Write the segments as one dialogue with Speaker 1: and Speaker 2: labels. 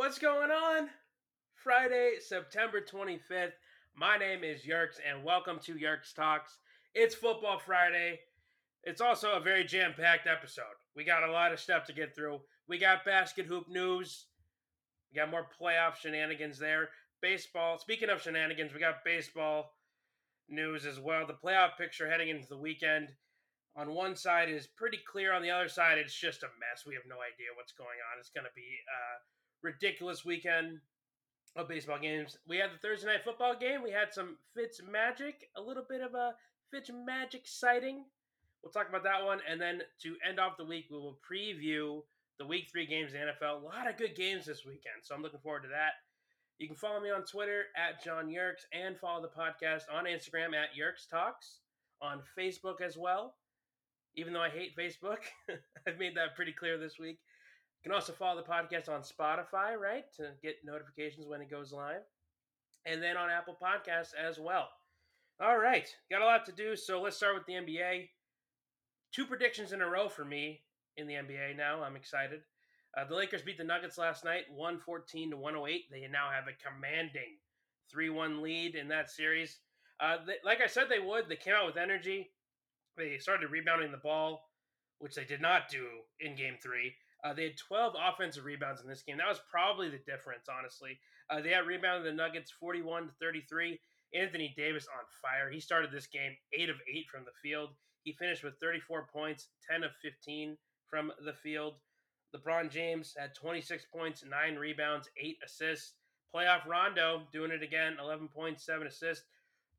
Speaker 1: What's going on? Friday, September 25th. My name is Yerks, and welcome to Yerks Talks. It's Football Friday. It's also a very jam packed episode. We got a lot of stuff to get through. We got basket hoop news. We got more playoff shenanigans there. Baseball. Speaking of shenanigans, we got baseball news as well. The playoff picture heading into the weekend on one side is pretty clear. On the other side, it's just a mess. We have no idea what's going on. It's going to be a ridiculous weekend of baseball games. We had the Thursday night football game. We had some Fitz magic, a little bit of a Fitz magic sighting. We'll talk about that one. And then to end off the week, we will preview the week three games in the NFL. A lot of good games this weekend. So I'm looking forward to that. You can follow me on Twitter at John Yerks and follow the podcast on Instagram at Yerks Talks, on Facebook as well. Even though I hate Facebook, I've made that pretty clear this week. You can also follow the podcast on Spotify, right, to get notifications when it goes live, and then on Apple Podcasts as well. All right, got a lot to do, so let's start with the NBA. Two predictions in a row for me in the NBA now. I'm excited. Uh, the Lakers beat the Nuggets last night, 114 to 108. They now have a commanding 3 1 lead in that series. Uh, they, like I said, they would. They came out with energy. They started rebounding the ball, which they did not do in game three. Uh, they had 12 offensive rebounds in this game. That was probably the difference, honestly. Uh, they had rebounded the Nuggets 41 to 33. Anthony Davis on fire. He started this game 8 of 8 from the field. He finished with 34 points, 10 of 15 from the field. LeBron James had 26 points, 9 rebounds, 8 assists. Playoff Rondo doing it again, 11 points, 7 assists.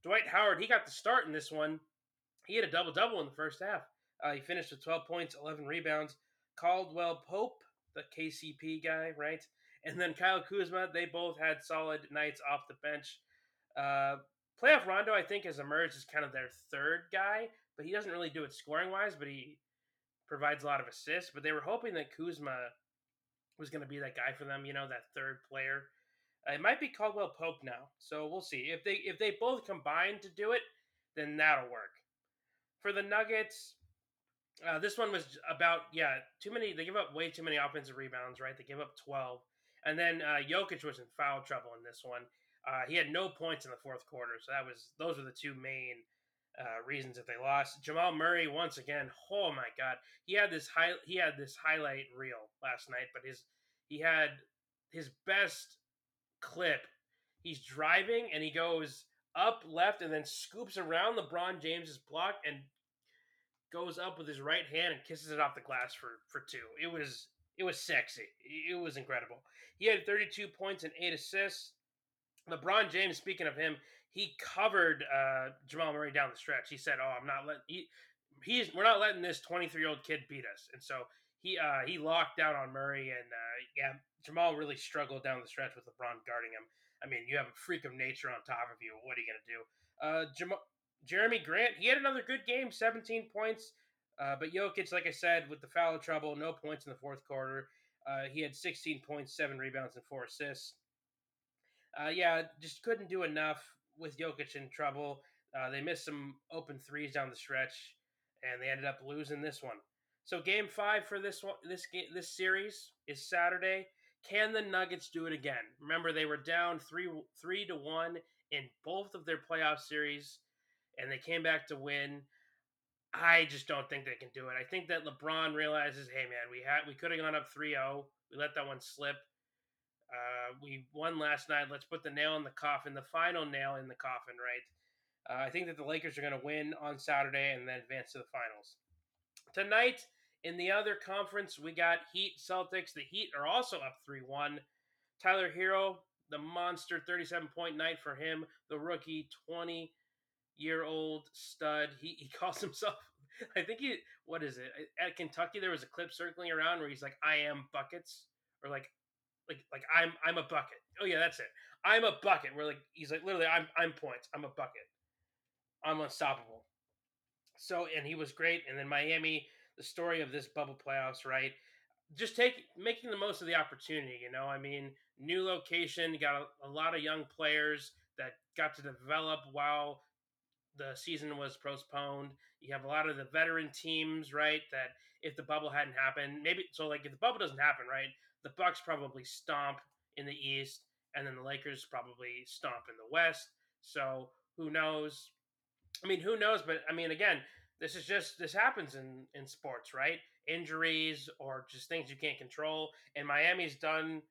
Speaker 1: Dwight Howard, he got the start in this one. He had a double double in the first half. Uh, he finished with 12 points, 11 rebounds. Caldwell Pope, the KCP guy, right? And then Kyle Kuzma, they both had solid nights off the bench. Uh, playoff Rondo, I think, has emerged as kind of their third guy, but he doesn't really do it scoring wise, but he provides a lot of assists. But they were hoping that Kuzma was going to be that guy for them, you know, that third player. Uh, it might be Caldwell Pope now, so we'll see if they if they both combine to do it, then that'll work. For the Nuggets, uh, this one was about yeah, too many. They give up way too many offensive rebounds, right? They give up twelve, and then uh, Jokic was in foul trouble in this one. Uh, he had no points in the fourth quarter, so that was those were the two main uh, reasons that they lost. Jamal Murray once again. Oh my God, he had this high. He had this highlight reel last night, but his he had his best clip. He's driving and he goes up left and then scoops around LeBron James's block and goes up with his right hand and kisses it off the glass for for two. It was it was sexy. It was incredible. He had 32 points and eight assists. LeBron James, speaking of him, he covered uh, Jamal Murray down the stretch. He said, "Oh, I'm not letting he, he's we're not letting this 23 year old kid beat us." And so he uh, he locked down on Murray, and uh, yeah, Jamal really struggled down the stretch with LeBron guarding him. I mean, you have a freak of nature on top of you. What are you gonna do? Uh, Jamal Jerami Grant, he had another good game, 17 points. Uh, but Jokic, like I said, with the foul trouble, no points in the fourth quarter. Uh, he had 16 points, seven rebounds, and four assists. Uh, yeah, just couldn't do enough with Jokic in trouble. Uh, they missed some open threes down the stretch, and they ended up losing this one. So game five for this one, this game, this series is Saturday. Can the Nuggets do it again? Remember, they were down three three to one in both of their playoff series and they came back to win. I just don't think they can do it. I think that LeBron realizes, hey man, we had we could have gone up 3-0. We let that one slip. Uh, we won last night. Let's put the nail in the coffin, the final nail in the coffin, right? Uh, I think that the Lakers are going to win on Saturday and then advance to the finals. Tonight in the other conference, we got Heat Celtics. The Heat are also up 3 1. Tyler Herro, the monster, 37 point night for him. The rookie, 20 year old stud. He, he calls himself, I think he, what is it? At Kentucky, there was a clip circling around where he's like, I am buckets, or like, like, like I'm, I'm a bucket. Oh yeah, that's it. I'm a bucket. We're like, he's like, literally, I'm, I'm points. I'm a bucket. I'm unstoppable. So, and he was great. And then Miami, the story of this bubble playoffs, right? Just take making the most of the opportunity. You know, I mean, new location, got a, a lot of young players that got to develop while the season was postponed. You have a lot of the veteran teams, right? That if the bubble hadn't happened, maybe so like if the bubble doesn't happen, right? The Bucks probably stomp in the East, and then the Lakers probably stomp in the West. So who knows? I mean, who knows? But I mean, again, this is just this happens in in sports, right? Injuries or just things you can't control. And Miami's done.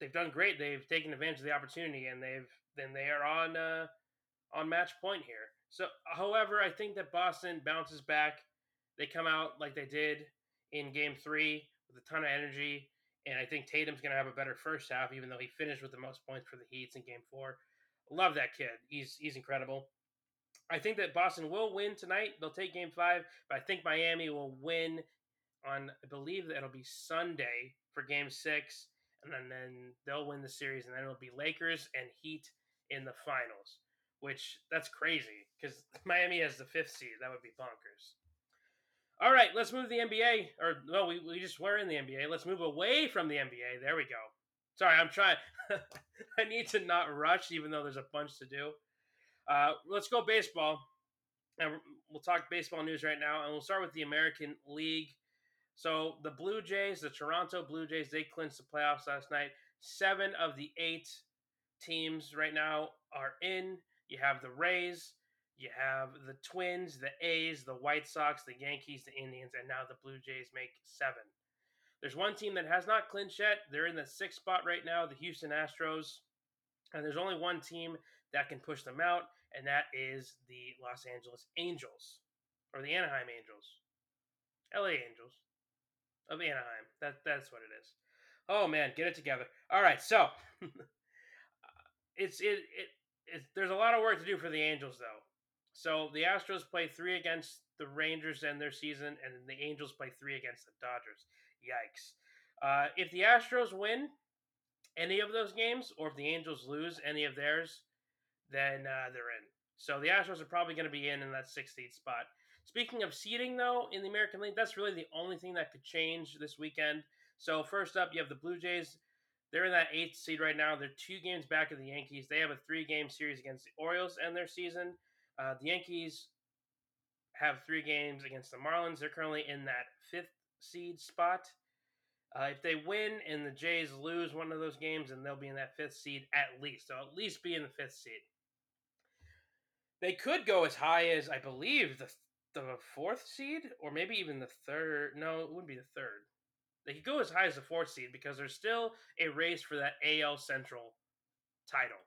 Speaker 1: They've done great. They've taken advantage of the opportunity, and they've then they are on uh, on match point here. So, however, I think that Boston bounces back. They come out like they did in Game Three with a ton of energy, and I think Tatum's going to have a better first half, even though he finished with the most points for the Heats in Game Four. Love that kid. He's he's incredible. I think that Boston will win tonight. They'll take game five, but I think Miami will win on, I believe that it'll be Sunday for game six. And then, then they'll win the series, and then it'll be Lakers and Heat in the finals, which that's crazy because Miami has the fifth seed. That would be bonkers. All right, let's move to the NBA. Or, no, we, we just were in the NBA. Let's move away from the NBA. There we go. Sorry, I'm trying. I need to not rush, even though there's a bunch to do. Uh, let's go baseball. And we'll talk baseball news right now, and we'll start with the American League. So the Blue Jays, the Toronto Blue Jays, they clinched the playoffs last night. Seven of the eight teams right now are in. You have the Rays, you have the Twins, the A's, the White Sox, the Yankees, the Indians, and now the Blue Jays make seven. There's one team that has not clinched yet. They're in the sixth spot right now, the Houston Astros. And there's only one team that can push them out, and that is the Los Angeles Angels or the Anaheim Angels, LA Angels of Anaheim. That that's what it is. Oh man, get it together. All right, so it's it, it there's a lot of work to do for the Angels though. So the Astros play three against the Rangers end their season, and the Angels play three against the Dodgers. Yikes! Uh, if the Astros win any of those games, or if the Angels lose any of theirs, then uh, they're in. So the Astros are probably going to be in in that 16th spot. Speaking of seeding, though, in the American League, that's really the only thing that could change this weekend. So first up, you have the Blue Jays. They're in that eighth seed right now. They're two games back of the Yankees. They have a three-game series against the Orioles and their season. Uh, the Yankees have three games against the Marlins. They're currently in that fifth seed spot. Uh, if they win and the Jays lose one of those games, and they'll be in that fifth seed at least. They'll at least be in the fifth seed. They could go as high as I believe the the fourth seed, or maybe even the third. No, it wouldn't be the third. They could go as high as the fourth seed because there's still a race for that AL Central title.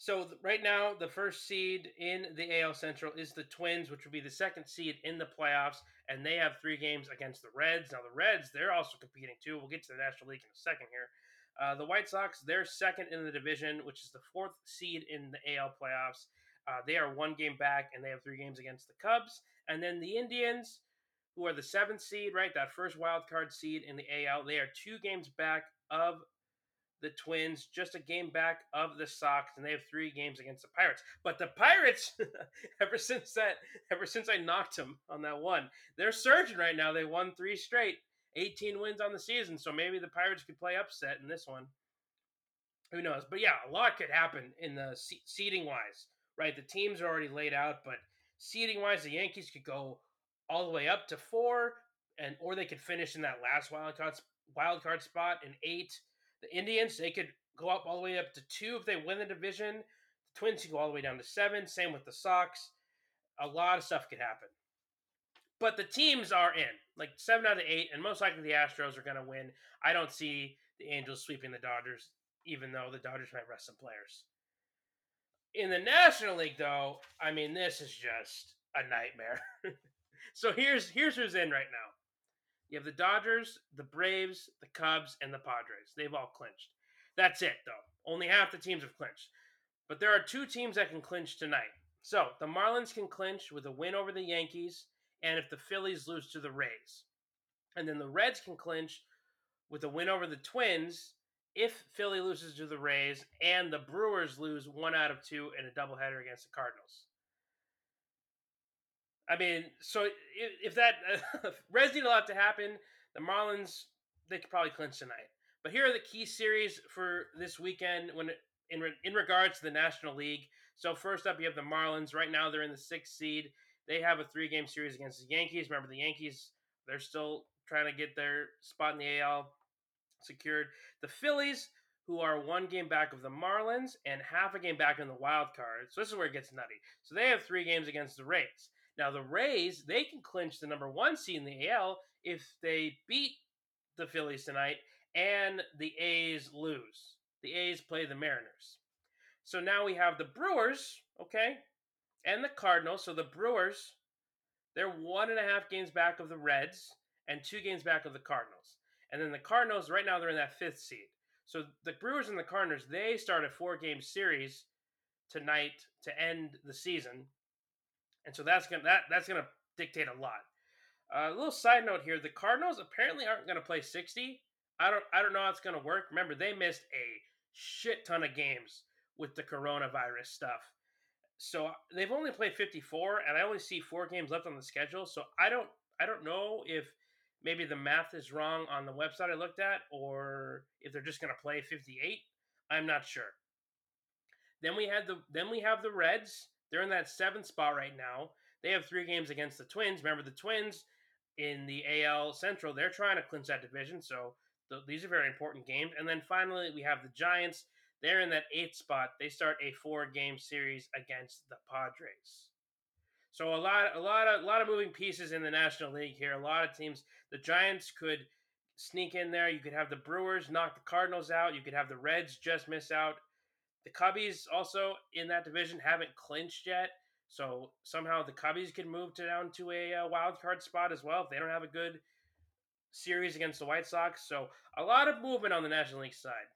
Speaker 1: So right now, the first seed in the AL Central is the Twins, which will be the second seed in the playoffs, and they have three games against the Reds. Now the Reds, they're also competing too. We'll get to the National League in a second here. Uh, the White Sox, they're second in the division, which is the fourth seed in the AL playoffs. Uh, they are one game back, and they have three games against the Cubs. And then the Indians, who are the seventh seed, right, that first wild card seed in the AL, they are two games back of the Twins, just a game back of the Sox, and they have three games against the Pirates. But the Pirates, ever since that, ever since I knocked them on that one, they're surging right now. They won three straight, 18 wins on the season. So maybe the Pirates could play upset in this one. Who knows? But yeah, a lot could happen in the seeding wise, right? The teams are already laid out, but seeding wise, the Yankees could go all the way up to four, and or they could finish in that last wild card wild card spot in eight the Indians, they could go up all the way up to two if they win the division. The Twins could go all the way down to seven. Same with the Sox. A lot of stuff could happen. But the teams are in, like seven out of eight, and most likely the Astros are going to win. I don't see the Angels sweeping the Dodgers, even though the Dodgers might rest some players. In the National League, though, I mean, this is just a nightmare. so here's here's who's in right now. You have the Dodgers, the Braves, the Cubs, and the Padres. They've all clinched. That's it, though. Only half the teams have clinched. But there are two teams that can clinch tonight. So the Marlins can clinch with a win over the Yankees, and if the Phillies lose to the Rays. And then the Reds can clinch with a win over the Twins if Philly loses to the Rays and the Brewers lose one out of two in a doubleheader against the Cardinals. I mean, so if, if that uh, Reds need a lot to happen, the Marlins they could probably clinch tonight. But here are the key series for this weekend when in in regards to the National League. So first up, you have the Marlins. Right now, they're in the sixth seed. They have a three game series against the Yankees. Remember, the Yankees they're still trying to get their spot in the AL. secured. The Phillies, who are one game back of the Marlins and half a game back in the wild card. So this is where it gets nutty. So they have three games against the Rays. Now the Rays, they can clinch the number one seed in the AL if they beat the Phillies tonight and the A's lose. The A's play the Mariners. So now we have the Brewers, okay, and the Cardinals. So the Brewers, they're one and a half games back of the Reds and two games back of the Cardinals. And then the Cardinals, right now, they're in that fifth seed. So the Brewers and the Cardinals, they start a four game series tonight to end the season. And so that's gonna that that's gonna dictate a lot. Uh, a little side note here: the Cardinals apparently aren't gonna play sixty. I don't I don't know how it's gonna work. Remember, they missed a shit ton of games with the coronavirus stuff. So they've only played 54 and I only see 4 games left on the schedule. So I don't I don't know if maybe the math is wrong on the website I looked at or if they're just going to play 58. I'm not sure. Then we had the then we have the Reds. They're in that 7th spot right now. They have 3 games against the Twins. Remember the Twins in the AL Central, they're trying to clinch that division, so th- these are very important games. And then finally, we have the Giants. They're in that eighth spot. They start a four-game series against the Padres. So a lot, a lot of, a lot of moving pieces in the National League here. A lot of teams. The Giants could sneak in there. You could have the Brewers knock the Cardinals out. You could have the Reds just miss out. The Cubbies also in that division haven't clinched yet. So somehow the Cubbies could move to down to a, a wild card spot as well if they don't have a good series against the White Sox. So a lot of movement on the National League side.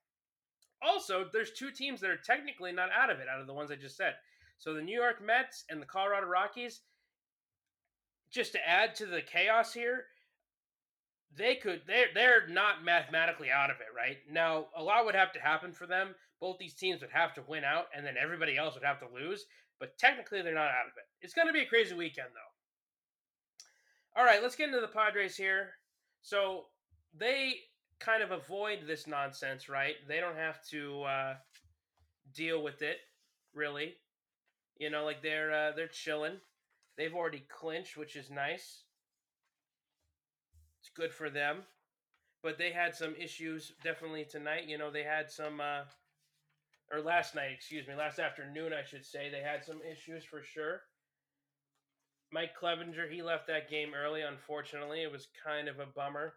Speaker 1: Also, there's two teams that are technically not out of it, out of the ones I just said. So the New York Mets and the Colorado Rockies, just to add to the chaos here, they could they're they're not mathematically out of it, right? Now, a lot would have to happen for them. Both these teams would have to win out, and then everybody else would have to lose. But technically, they're not out of it. It's going to be a crazy weekend, though. All right, let's get into the Padres here. So they kind of avoid this nonsense, right? They don't have to uh, deal with it, really. You know, like they're uh, they're chilling. They've already clinched, which is nice. It's good for them. But they had some issues definitely tonight. You know, they had some uh, or last night, excuse me, last afternoon, I should say. They had some issues for sure. Mike Clevinger, he left that game early, unfortunately. It was kind of a bummer.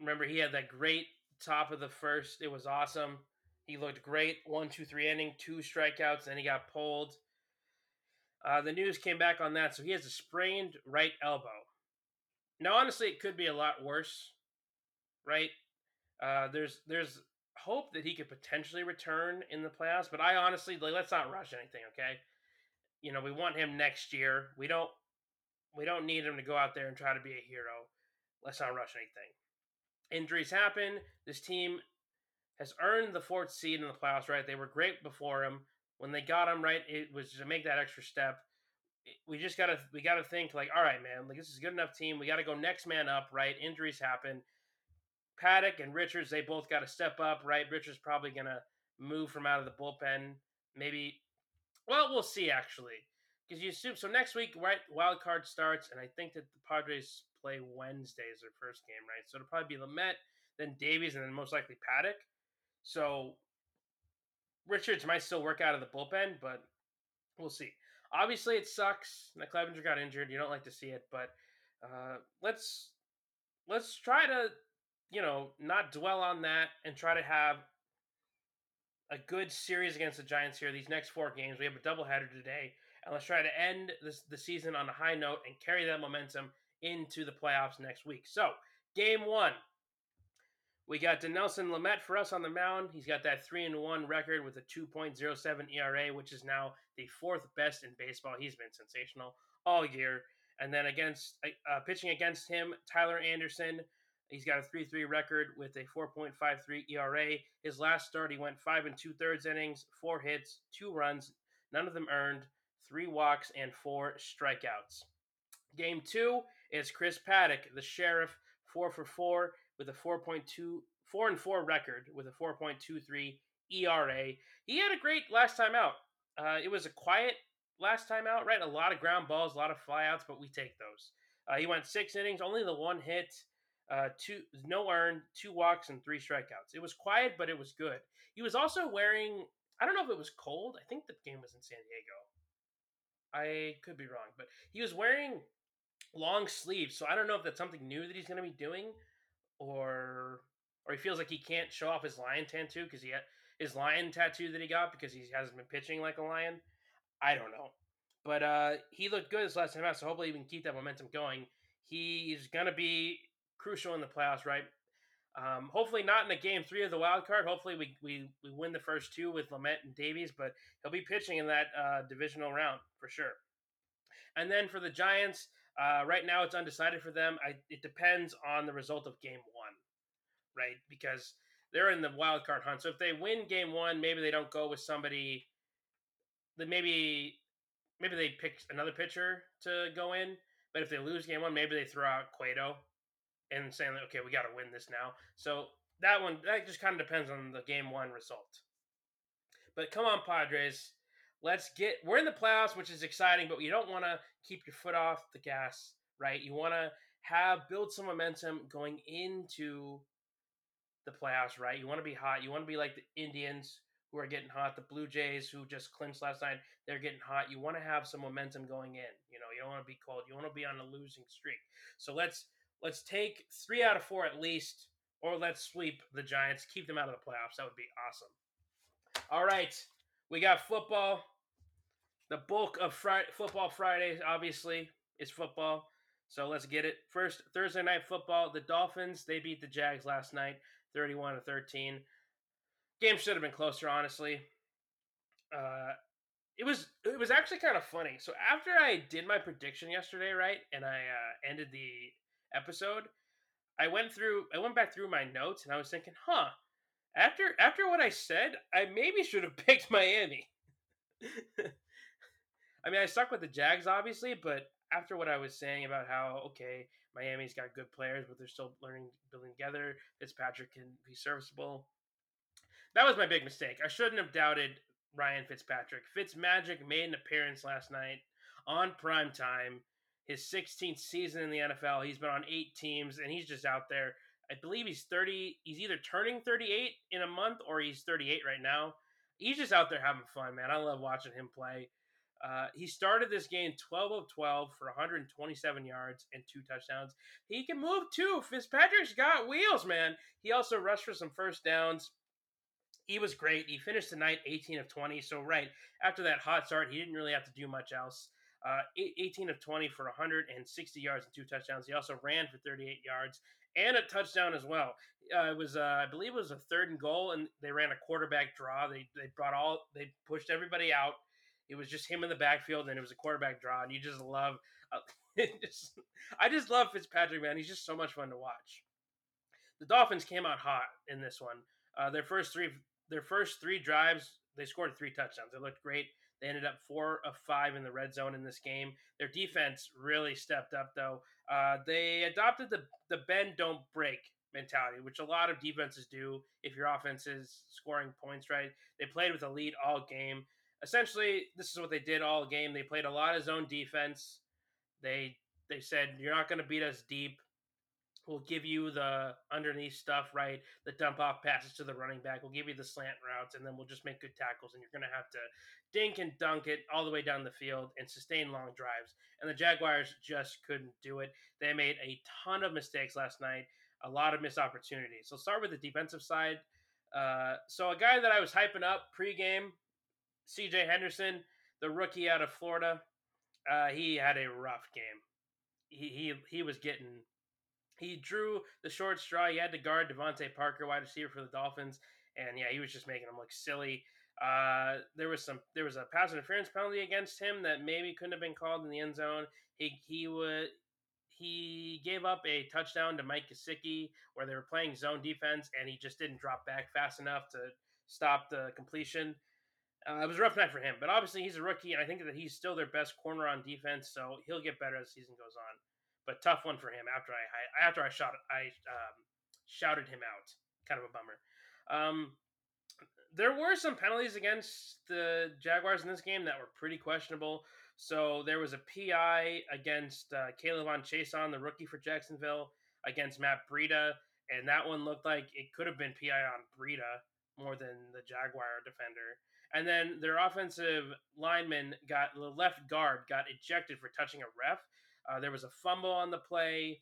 Speaker 1: Remember, he had that great top of the first. It was awesome. He looked great. One, two, three inning, two strikeouts, then he got pulled. Uh, the news came back on that, so he has a sprained right elbow. Now, honestly, it could be a lot worse, right? Uh, there's there's hope that he could potentially return in the playoffs, but I honestly like let's not rush anything, okay? you know, we want him next year. We don't we don't need him to go out there and try to be a hero. Let's not rush anything. Injuries happen. This team has earned the fourth seed in the playoffs, right? They were great before him. When they got him, right, it was to make that extra step. We just gotta we gotta think like, all right, man, like this is a good enough team. We gotta go next man up, right? Injuries happen. Paddack and Richards, they both got to step up, right? Richards probably gonna move from out of the bullpen. Maybe well, we'll see actually, because you assume so. Next week, right? Wild card starts, and I think that the Padres play Wednesday as their first game, right? So it'll probably be Lamet, then Davies, and then most likely Paddack. So Richards might still work out of the bullpen, but we'll see. Obviously, it sucks that Clevinger got injured. You don't like to see it, but uh, let's let's try to you know not dwell on that and try to have a good series against the Giants here. These next four games, we have a doubleheader today, and let's try to end this the season on a high note and carry that momentum into the playoffs next week. So, game one, we got Dinelson Lamet for us on the mound. He's got that three and one record with a 2.07 ERA, which is now the fourth best in baseball. He's been sensational all year. And then against uh, pitching against him, Tyler Anderson He's got a 3 3 record with a 4.53 ERA. His last start, he went five and two thirds innings, four hits, two runs, none of them earned, three walks, and four strikeouts. Game two is Chris Paddack, the sheriff, four for four with a 4.2 four and four record with a 4.23 ERA. He had a great last time out. Uh, it was a quiet last time out, right? A lot of ground balls, a lot of flyouts, but we take those. Uh, he went six innings, only the one hit. Uh, two no earned, two walks, and three strikeouts. It was quiet, but it was good. He was also wearing. I don't know if it was cold. I think the game was in San Diego. I could be wrong, but he was wearing long sleeves, so I don't know if that's something new that he's going to be doing, or or he feels like he can't show off his lion tattoo because he had his lion tattoo that he got because he hasn't been pitching like a lion. I don't know, but uh, he looked good this last time out, so hopefully he can keep that momentum going. He's going to be crucial in the playoffs, right? Um, hopefully not in the game three of the wild card. Hopefully we, we, we win the first two with Lamet and Davies, but he'll be pitching in that uh, divisional round for sure. And then for the Giants, uh, right now it's undecided for them. I, it depends on the result of game one, right? Because they're in the wild card hunt. So if they win game one, maybe they don't go with somebody. Then maybe maybe they pick another pitcher to go in. But if they lose game one, maybe they throw out Cueto and saying, okay, we got to win this now. So that one, that just kind of depends on the game one result. But come on, Padres. Let's get, we're in the playoffs, which is exciting, but you don't want to keep your foot off the gas, right? You want to have, build some momentum going into the playoffs, right? You want to be hot. You want to be like the Indians who are getting hot, the Blue Jays who just clinched last night, they're getting hot. You want to have some momentum going in. You know, you don't want to be cold. You want to be on a losing streak. So let's let's take three out of four at least, or let's sweep the Giants, keep them out of the playoffs. That would be awesome. All right, we got football. The bulk of Friday, football Fridays, obviously, is football. So let's get it. First, Thursday night football. The Dolphins they beat the Jags last night, thirty-one to thirteen. Game should have been closer, honestly. Uh, it was it was actually kind of funny. So after I did my prediction yesterday, right, and I uh, ended the episode, I went through I went back through my notes and I was thinking, huh, after after what I said, I maybe should have picked Miami. I mean, I stuck with the Jags obviously, but after what I was saying about how okay, Miami's got good players, but they're still learning building together. Fitzpatrick can be serviceable. That was my big mistake. I shouldn't have doubted Ryan Fitzpatrick. Fitzmagic made an appearance last night on prime time his 16th season in the NFL. He's been on eight teams, and he's just out there. I believe he's 30. He's either turning 38 in a month or he's 38 right now. He's just out there having fun, man. I love watching him play. Uh, he started this game 12 of 12 for 127 yards and two touchdowns. He can move too. Fitzpatrick's got wheels, man. He also rushed for some first downs. He was great. He finished the night 18 of 20. So, right after that hot start, he didn't really have to do much else. Uh, 18 of 20 for 160 yards and two touchdowns. He also ran for 38 yards and a touchdown as well. Uh, it was, uh, I believe, it was a third and goal, and they ran a quarterback draw. They they brought all, they pushed everybody out. It was just him in the backfield, and it was a quarterback draw. And you just love, uh, just, I just love Fitzpatrick, man. He's just so much fun to watch. The Dolphins came out hot in this one. Uh, their first three, their first three drives, they scored three touchdowns. They looked great. They ended up four of five in the red zone in this game. Their defense really stepped up, though. Uh, they adopted the the bend don't break mentality, which a lot of defenses do. If your offense is scoring points right, they played with a lead all game. Essentially, this is what they did all game. They played a lot of zone defense. They they said you're not going to beat us deep. We'll give you the underneath stuff, right? The dump off passes to the running back. We'll give you the slant routes, and then we'll just make good tackles. And you're going to have to dink and dunk it all the way down the field and sustain long drives. And the Jaguars just couldn't do it. They made a ton of mistakes last night, a lot of missed opportunities. So, start with the defensive side. Uh, so, a guy that I was hyping up pregame, CJ Henderson, the rookie out of Florida, uh, he had a rough game. He, he, he was getting he drew the short straw. He had to guard DeVante Parker, wide receiver for the Dolphins, and yeah, he was just making him look silly. Uh, there was some there was a pass interference penalty against him that maybe couldn't have been called in the end zone. He he would he gave up a touchdown to Mike Gesicki where they were playing zone defense, and he just didn't drop back fast enough to stop the completion. Uh, it was a rough night for him, but obviously he's a rookie, and I think that he's still their best corner on defense, so he'll get better as the season goes on but tough one for him after I after I shot I um, shouted him out. Kind of a bummer. Um, there were some penalties against the Jaguars in this game that were pretty questionable. So there was a PI against uh, K'Lavon Chaisson, the rookie for Jacksonville. against Matt Breida, and that one looked like it could have been PI on Breida more than the Jaguar defender. And then their offensive lineman got the left guard got ejected for touching a ref. Uh, there was a fumble on the play.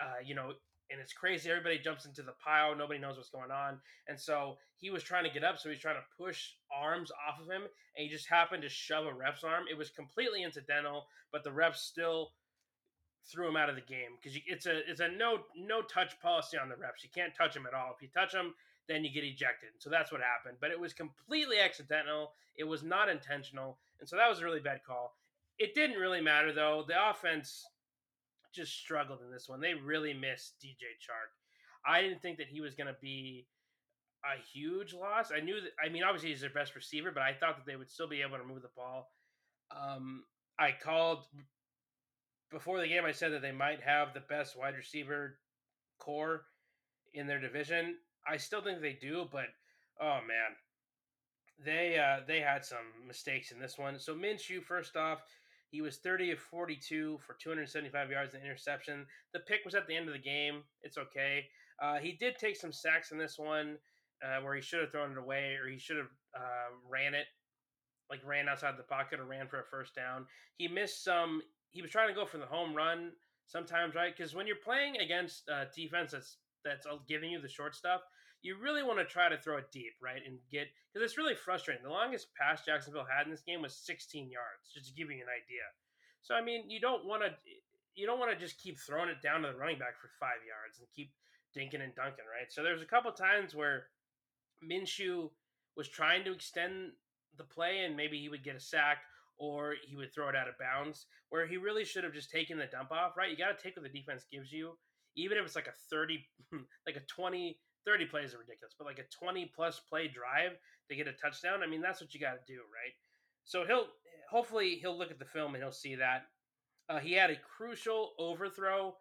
Speaker 1: Uh, you know, and it's crazy. Everybody jumps into the pile. Nobody knows what's going on. And so he was trying to get up. So he's trying to push arms off of him. And he just happened to shove a ref's arm. It was completely incidental, but the ref still threw him out of the game because it's a it's a no no touch policy on the refs. You can't touch him at all. If you touch him, then you get ejected. So that's what happened. But it was completely accidental. It was not intentional. And so that was a really bad call. It didn't really matter though. The offense just struggled in this one. They really missed DJ Chark. I didn't think that he was going to be a huge loss. I knew that. I mean, obviously he's their best receiver, but I thought that they would still be able to move the ball. Um, I called before the game. I said that they might have the best wide receiver core in their division. I still think they do, but oh man, they uh, they had some mistakes in this one. So Minshew, first off, he was 30 of 42 for 275 yards and interception. The pick was at the end of the game. It's okay. Uh, he did take some sacks in this one uh, where he should have thrown it away or he should have uh, ran it, like ran outside the pocket or ran for a first down. He missed some. He was trying to go for the home run sometimes, right? Because when you're playing against uh, defense that's that's giving you the short stuff, you really want to try to throw it deep, right? And get because it's really frustrating. The longest pass Jacksonville had in this game was 16 yards, just to give you an idea. So I mean, you don't want to you don't want to just keep throwing it down to the running back for five yards and keep dinking and dunking, right? So there's a couple times where Minshew was trying to extend the play and maybe he would get a sack or he would throw it out of bounds where he really should have just taken the dump off, right? You got to take what the defense gives you, even if it's like a 30, like a 20 30 plays are ridiculous, but like a 20 plus play drive to get a touchdown, I mean, that's what you got to do, right? So he'll hopefully he'll look at the film and he'll see that. Uh, he had a crucial overthrow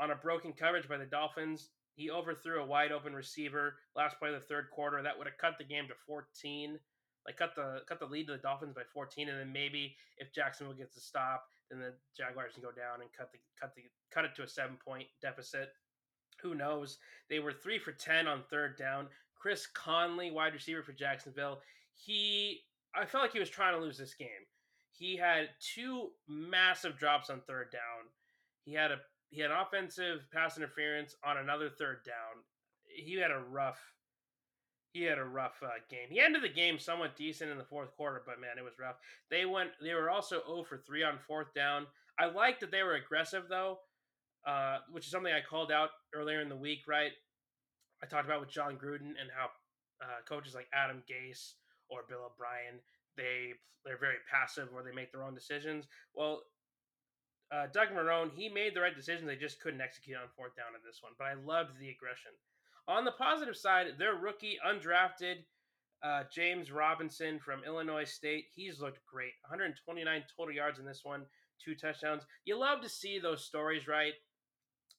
Speaker 1: on a broken coverage by the Dolphins. He overthrew a wide open receiver last play of the third quarter. That would have cut the game to 14, like cut the cut the lead to the Dolphins by 14, and then maybe if Jacksonville gets a stop, then the Jaguars can go down and cut the cut the cut it to a seven point deficit. Who knows? They were three for 10 on third down. Chris Conley, wide receiver for Jacksonville, he, I felt like he was trying to lose this game. He had two massive drops on third down. He had a he had offensive pass interference on another third down. He had a rough he had a rough uh, game. He ended the game somewhat decent in the fourth quarter, but man, it was rough. They went they were also 0 for 3 on fourth down. I like that they were aggressive though. Uh, which is something I called out earlier in the week, right? I talked about with Jon Gruden and how uh, coaches like Adam Gase or Bill O'Brien they they're very passive or they make their own decisions. Well, uh, Doug Marrone he made the right decisions. They just couldn't execute on fourth down in this one. But I loved the aggression. On the positive side, their rookie undrafted uh, James Robinson from Illinois State. He's looked great. 129 total yards in this one, two touchdowns. You love to see those stories, right?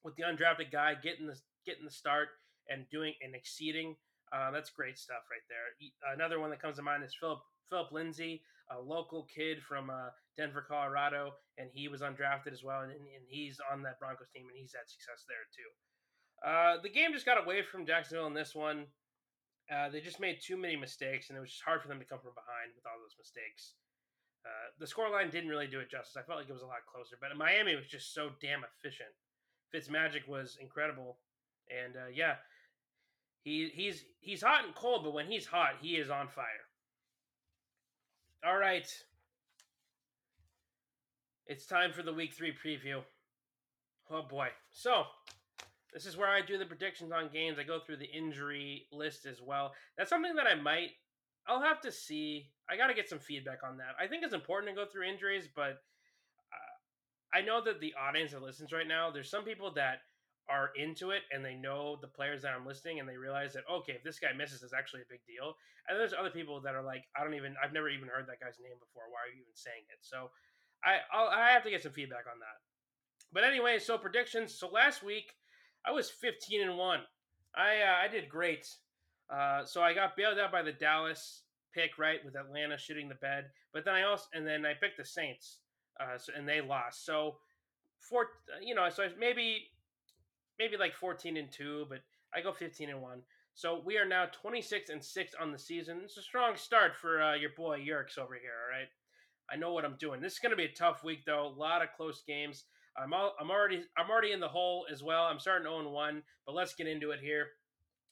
Speaker 1: With the undrafted guy getting the getting the start and doing and exceeding. Uh, that's great stuff right there. Another one that comes to mind is Phillip Phillip Lindsay, a local kid from uh, Denver, Colorado, and he was undrafted as well, and, and, he's on that Broncos team, and he's had success there too. Uh, the game just got away from Jacksonville in this one. Uh, they just made too many mistakes, and it was just hard for them to come from behind with all those mistakes. Uh, the scoreline didn't really do it justice. I felt like it was a lot closer, but Miami was just so damn efficient Fitzmagic was incredible, and uh, yeah, he he's he's hot and cold, but when he's hot, he is on fire. All right, it's time for the week three preview. Oh boy, so this is where I do the predictions on games. I go through the injury list as well. That's something that I might. I'll have to see. I got to get some feedback on that. I think it's important to go through injuries, but I know that the audience that listens right now, there's some people that are into it and they know the players that I'm listing and they realize that okay, if this guy misses, it's actually a big deal. And there's other people that are like, I don't even, I've never even heard that guy's name before. Why are you even saying it? So I, I'll, I have to get some feedback on that. But anyway, so predictions. So last week I was 15 and one. I uh, I did great. Uh, so I got bailed out by the Dallas pick right with Atlanta shooting the bed. But then I also and then I picked the Saints uh, so, and they lost. So for you know, so maybe maybe like 14 and 2, but I go 15 and 1. So we are now 26 and 6 on the season. It's a strong start for uh, your boy Yerks over here, all right? I know what I'm doing. This is going to be a tough week though. A lot of close games. I'm all, I'm already I'm already in the hole as well. I'm starting 0 1, but let's get into it here.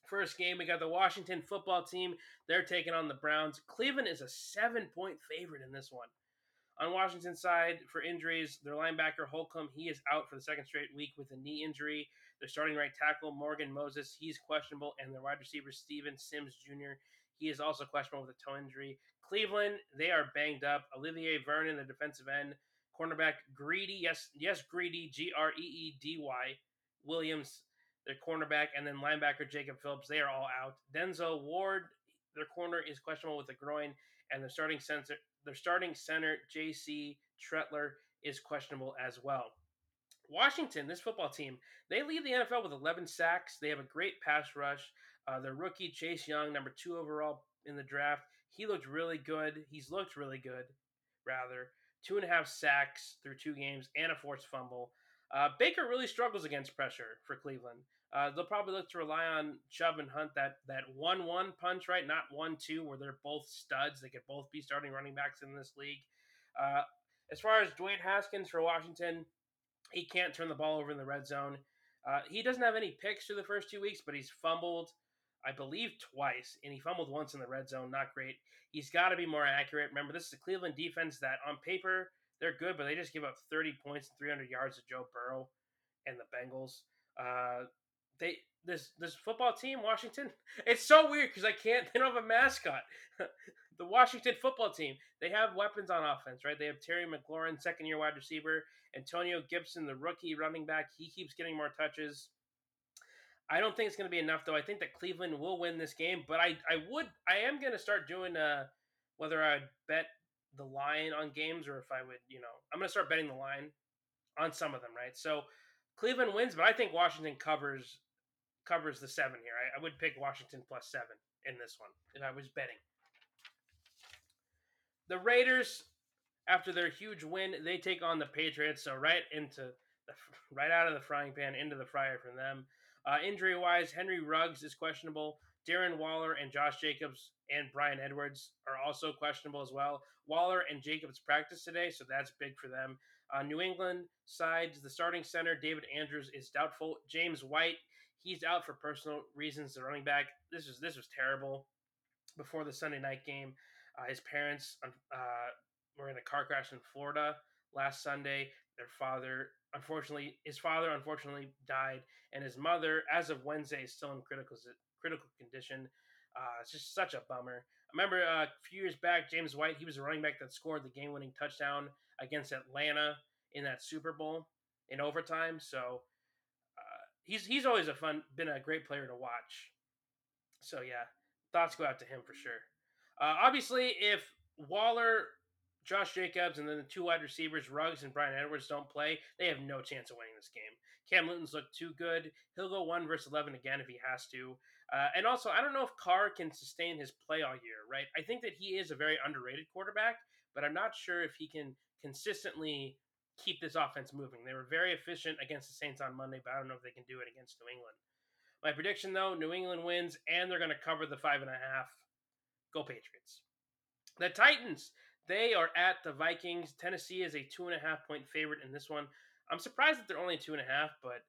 Speaker 1: First game, we got the Washington football team. They're taking on the Browns. Cleveland is a seven point favorite in this one. On Washington's side, for injuries, their linebacker Holcomb, he is out for the second straight week with a knee injury. Their starting right tackle, Morgan Moses, he's questionable. And their wide receiver, Steven Sims Jr., he is also questionable with a toe injury. Cleveland, they are banged up. Olivier Vernon, the defensive end. Cornerback Greedy, yes, yes, Greedy, G R E E D Y. Williams, their cornerback, and then linebacker Jacob Phillips, they are all out. Denzel Ward, their corner is questionable with a groin, and the starting center, their starting center J.C. Tretter, is questionable as well. Washington, this football team, they lead the NFL with 11 sacks. They have a great pass rush. Uh, their rookie Chase Young, number two overall in the draft, he looked really good. He's looked really good, rather. Two and a half sacks through two games and a forced fumble. Uh, Baker really struggles against pressure for Cleveland. Uh, they'll probably look to rely on Chubb and Hunt that that one one punch, right? Not one two, where they're both studs. They could both be starting running backs in this league. Uh, as far as Dwayne Haskins for Washington, he can't turn the ball over in the red zone. Uh, he doesn't have any picks through the first two weeks, but he's fumbled, I believe, twice, and he fumbled once in the red zone. Not great. He's got to be more accurate. Remember, this is a Cleveland defense that on paper they're good, but they just give up 30 points and 300 yards to Joe Burrow and the Bengals. Uh, they this this football team, Washington. It's so weird because I can't. They don't have a mascot. the Washington football team. They have weapons on offense, right? They have Terry McLaurin, second year wide receiver. Antonio Gibson, the rookie running back. He keeps getting more touches. I don't think it's going to be enough, though. I think that Cleveland will win this game, but I, I would, I am going to start doing uh, whether I'd bet the line on games or if I would, you know, I'm going to start betting the line on some of them, right? So Cleveland wins, but I think Washington covers covers the seven here. I, I would pick Washington plus seven in this one if I was betting. The Raiders, after their huge win, they take on the Patriots. So right into the right out of the frying pan into the fryer for them. Uh, injury wise, Henry Ruggs is questionable. Darren Waller and Josh Jacobs and Bryan Edwards are also questionable as well. Waller and Jacobs practice today, so that's big for them. Uh, New England sides, the starting center, David Andrews, is doubtful. James White, he's out for personal reasons. The running back, this was this was terrible. Before the Sunday night game, uh, his parents uh, were in a car crash in Florida last Sunday. Their father, unfortunately, his father unfortunately died, and his mother, as of Wednesday, is still in critical critical condition. Uh, it's just such a bummer. Remember uh, a few years back, James White, he was a running back that scored the game winning touchdown against Atlanta in that Super Bowl in overtime. So uh, he's he's always a fun, been a great player to watch. So yeah, thoughts go out to him for sure. Uh, obviously, if Waller, Josh Jacobs, and then the two wide receivers, Ruggs and Bryan Edwards, don't play, they have no chance of winning this game. Cam Newton's looked too good. He'll go one versus eleven again if he has to. Uh, and also, I don't know if Carr can sustain his play all year, right? I think that he is a very underrated quarterback, but I'm not sure if he can consistently keep this offense moving. They were very efficient against the Saints on Monday, but I don't know if they can do it against New England. My prediction, though, New England wins, and they're going to cover the five and a half. Go Patriots. The Titans, they are at the Vikings. Tennessee is a two and a half point favorite in this one. I'm surprised that they're only two and a half, but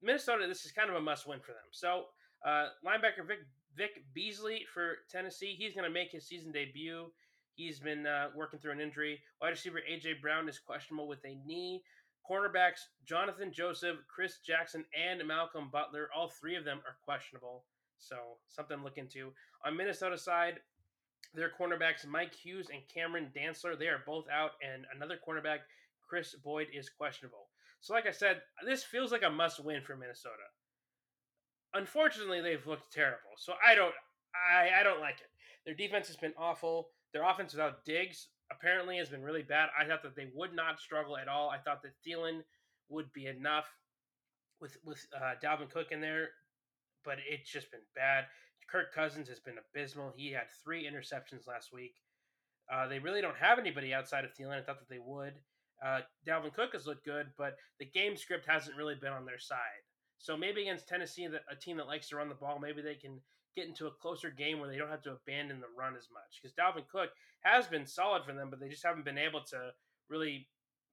Speaker 1: Minnesota, this is kind of a must win for them. So uh, linebacker Vic, Vic Beasley for Tennessee, he's going to make his season debut. He's been uh, working through an injury. Wide receiver A.J. Brown is questionable with a knee. Cornerbacks Jonathan Joseph, Chris Jackson, and Malcolm Butler, all three of them are questionable. So something to look into. On Minnesota side, their cornerbacks Mike Hughes and Cameron Dantzler, they are both out, and another cornerback, Kris Boyd, is questionable. So, like I said, this feels like a must win for Minnesota unfortunately they've looked terrible. So I don't I, I don't like it. Their defense has been awful. Their offense without Diggs apparently has been really bad. I thought that they would not struggle at all. I thought that Thielen would be enough with with uh, Dalvin Cook in there, but it's just been bad. Kirk Cousins has been abysmal. He had three interceptions last week. Uh, they really don't have anybody outside of Thielen. I thought that they would. Uh, Dalvin Cook has looked good, but the game script hasn't really been on their side. So maybe against Tennessee, a team that likes to run the ball, maybe they can get into a closer game where they don't have to abandon the run as much. Because Dalvin Cook has been solid for them, but they just haven't been able to really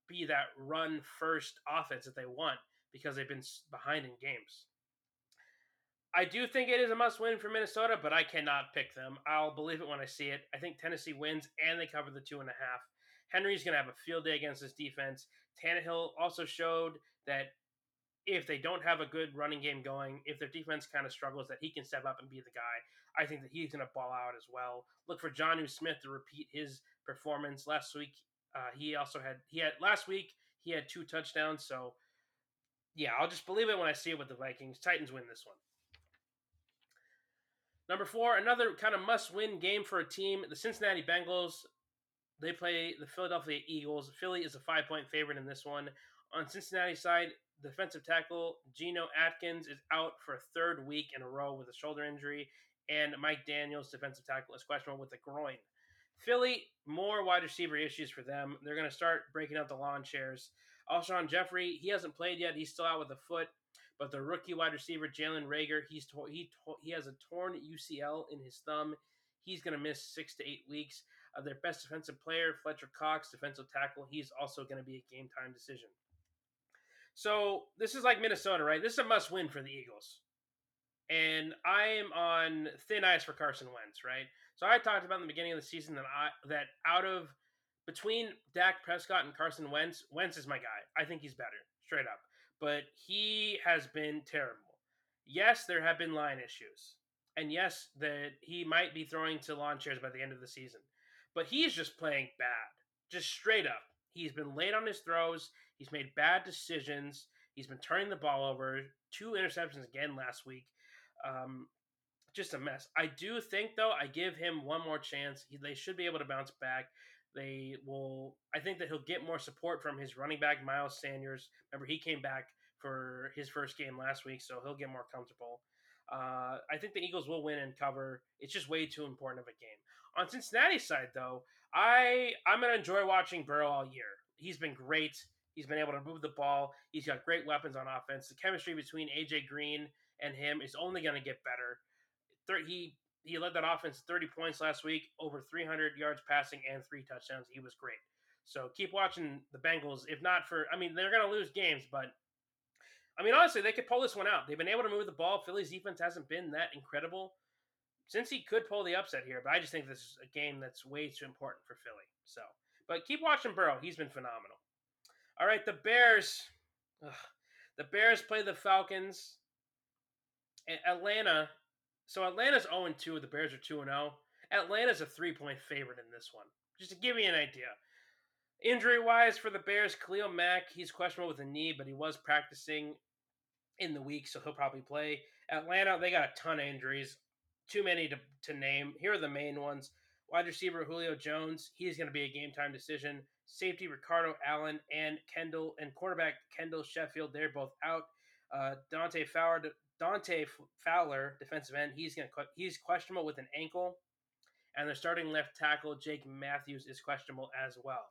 Speaker 1: be that run first offense that they want because they've been behind in games. I do think it is a must win for Minnesota, but I cannot pick them. I'll believe it when I see it. I think Tennessee wins and they cover the two and a half. Henry's going to have a field day against this defense. Tannehill also showed that if they don't have a good running game going, if their defense kind of struggles, that he can step up and be the guy. I think that he's going to ball out as well. Look for Jonnu Smith to repeat his performance last week. Uh, he also had he had last week he had two touchdowns. So yeah, I'll just believe it when I see it with the Vikings. Titans win this one. Number four, another kind of must-win game for a team. The Cincinnati Bengals. They play the Philadelphia Eagles. Philly is a five-point favorite in this one. On Cincinnati side, defensive tackle Geno Atkins is out for a third week in a row with a shoulder injury, and Mike Daniels, defensive tackle, is questionable with a groin. Philly, more wide receiver issues for them. They're going to start breaking out the lawn chairs. Alshon Jeffery, he hasn't played yet. He's still out with a foot. But the rookie wide receiver Jalen Reagor, he's to- he to- he has a torn UCL in his thumb. He's going to miss six to eight weeks. Uh, their best defensive player, Fletcher Cox, defensive tackle, he's also going to be a game time decision. So this is like Minnesota, right? This is a must win for the Eagles. And I am on thin ice for Carson Wentz, right? So I talked about in the beginning of the season that I that out of between Dak Prescott and Carson Wentz, Wentz is my guy. I think he's better, straight up but he has been terrible. Yes, there have been line issues. And yes, that he might be throwing to lawn chairs by the end of the season. But he's just playing bad. Just straight up. He's been late on his throws. He's made bad decisions. He's been turning the ball over. Two interceptions again last week. Um, just a mess. I do think, though, I give him one more chance. He, they should be able to bounce back. They will. I think that he'll get more support from his running back Miles Sanders. Remember, he came back for his first game last week, so he'll get more comfortable. Uh, I think the Eagles will win and cover. It's just way too important of a game. On Cincinnati's side, though, I I'm gonna enjoy watching Burrow all year. He's been great. He's been able to move the ball. He's got great weapons on offense. The chemistry between AJ Green and him is only going to get better. He he led that offense 30 points last week, over 300 yards passing and three touchdowns. He was great. So keep watching the Bengals. If not for, I mean, they're going to lose games, but I mean, honestly, they could pull this one out. They've been able to move the ball. Philly's defense hasn't been that incredible since he could pull the upset here, but I just think this is a game that's way too important for Philly. So, but keep watching Burrow. He's been phenomenal. All right, the Bears. Ugh, the Bears play the Falcons. Atlanta so Atlanta's 0 2, the Bears are 2 0. Atlanta's a three point favorite in this one, just to give you an idea. Injury wise for the Bears, Khalil Mack, he's questionable with a knee, but he was practicing in the week, so he'll probably play. Atlanta, they got a ton of injuries, too many to, to name. Here are the main ones. Wide receiver Julio Jones, he's going to be a game time decision. Safety Ricardo Allen and Kendall and quarterback Kendall Sheffield, they're both out. Uh, Dante Fowler, Dante Fowler, defensive end, he's going to he's questionable with an ankle, and the starting left tackle Jake Matthews is questionable as well.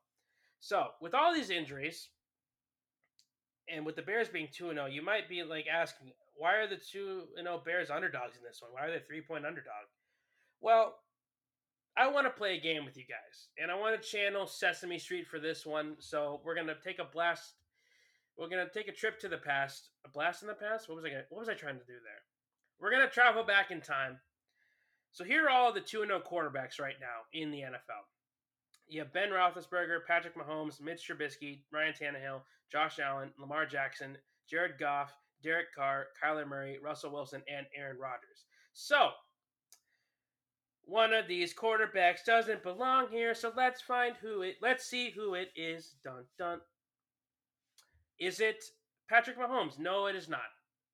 Speaker 1: So with all these injuries, and with the Bears being two and zero, oh, you might be like asking, why are the two you know Bears underdogs in this one? Why are they three point underdog? Well, I want to play a game with you guys, and I want to channel Sesame Street for this one. So we're gonna take a blast we're gonna take a trip to the past. A blast in the past. What was I? Gonna, what was I trying to do there? We're gonna travel back in time. So here are all the two and zero quarterbacks right now in the NFL. You have Ben Roethlisberger, Patrick Mahomes, Mitch Trubisky, Ryan Tannehill, Josh Allen, Lamar Jackson, Jared Goff, Derek Carr, Kyler Murray, Russell Wilson, and Aaron Rodgers. So one of these quarterbacks doesn't belong here, so let's find who it. Let's see who it is. Dun dun is it Patrick Mahomes? No, it is not.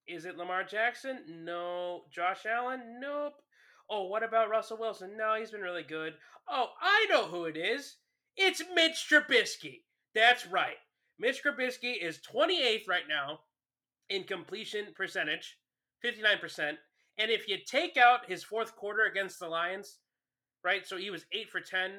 Speaker 1: Is it Lamar Jackson? No. Josh Allen? Nope. Oh, what about Russell Wilson? No, he's been really good. Oh, I know who it is. It's Mitch Trubisky. That's right. Mitch Trubisky is 28th right now in completion percentage, 59%. And if you take out his fourth quarter against the Lions, right? So he was 8 for 10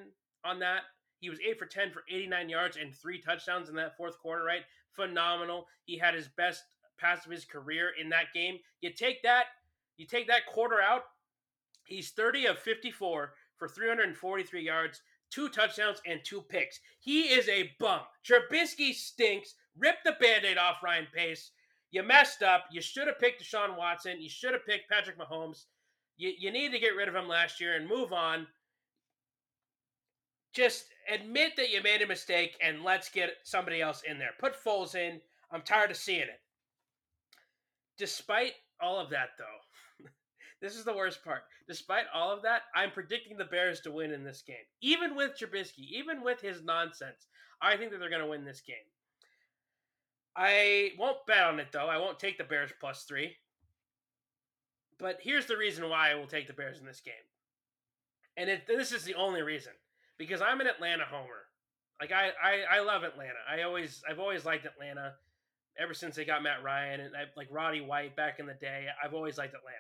Speaker 1: on that. He was 8 for 10 for 89 yards and three touchdowns in that fourth quarter, right? phenomenal. He had his best pass of his career in that game. You take that, you take that quarter out. He's 30 of 54 for 343 yards, two touchdowns, and two picks. He is a bum. Trubisky stinks. Rip the band aid off Ryan Pace. You messed up. You should have picked Deshaun Watson. You should have picked Patrick Mahomes. You, you need to get rid of him last year and move on. Just admit that you made a mistake and let's get somebody else in there. Put Foles in. I'm tired of seeing it. Despite all of that, though, this is the worst part. Despite all of that, I'm predicting the Bears to win in this game. Even with Trubisky, even with his nonsense, I think that they're going to win this game. I won't bet on it, though. I won't take the Bears plus three. But here's the reason why I will take the Bears in this game. And it, this is the only reason. Because I'm an Atlanta homer. Like I, I, I love Atlanta. I always I've always liked Atlanta ever since they got Matt Ryan and I, like Roddy White back in the day. I've always liked Atlanta.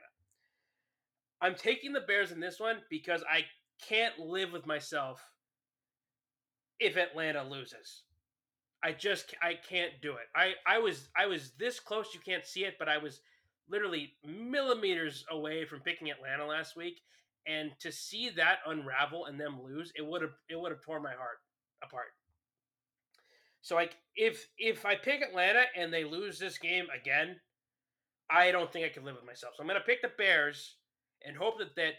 Speaker 1: I'm taking the Bears in this one because I can't live with myself if Atlanta loses. I just I can't do it. I I was I was this close you can't see it, but I was literally millimeters away from picking Atlanta last week and to see that unravel and them lose, it would have it would have torn my heart apart. So like if if I pick Atlanta and they lose this game again, I don't think I can live with myself. So I'm going to pick the Bears and hope that that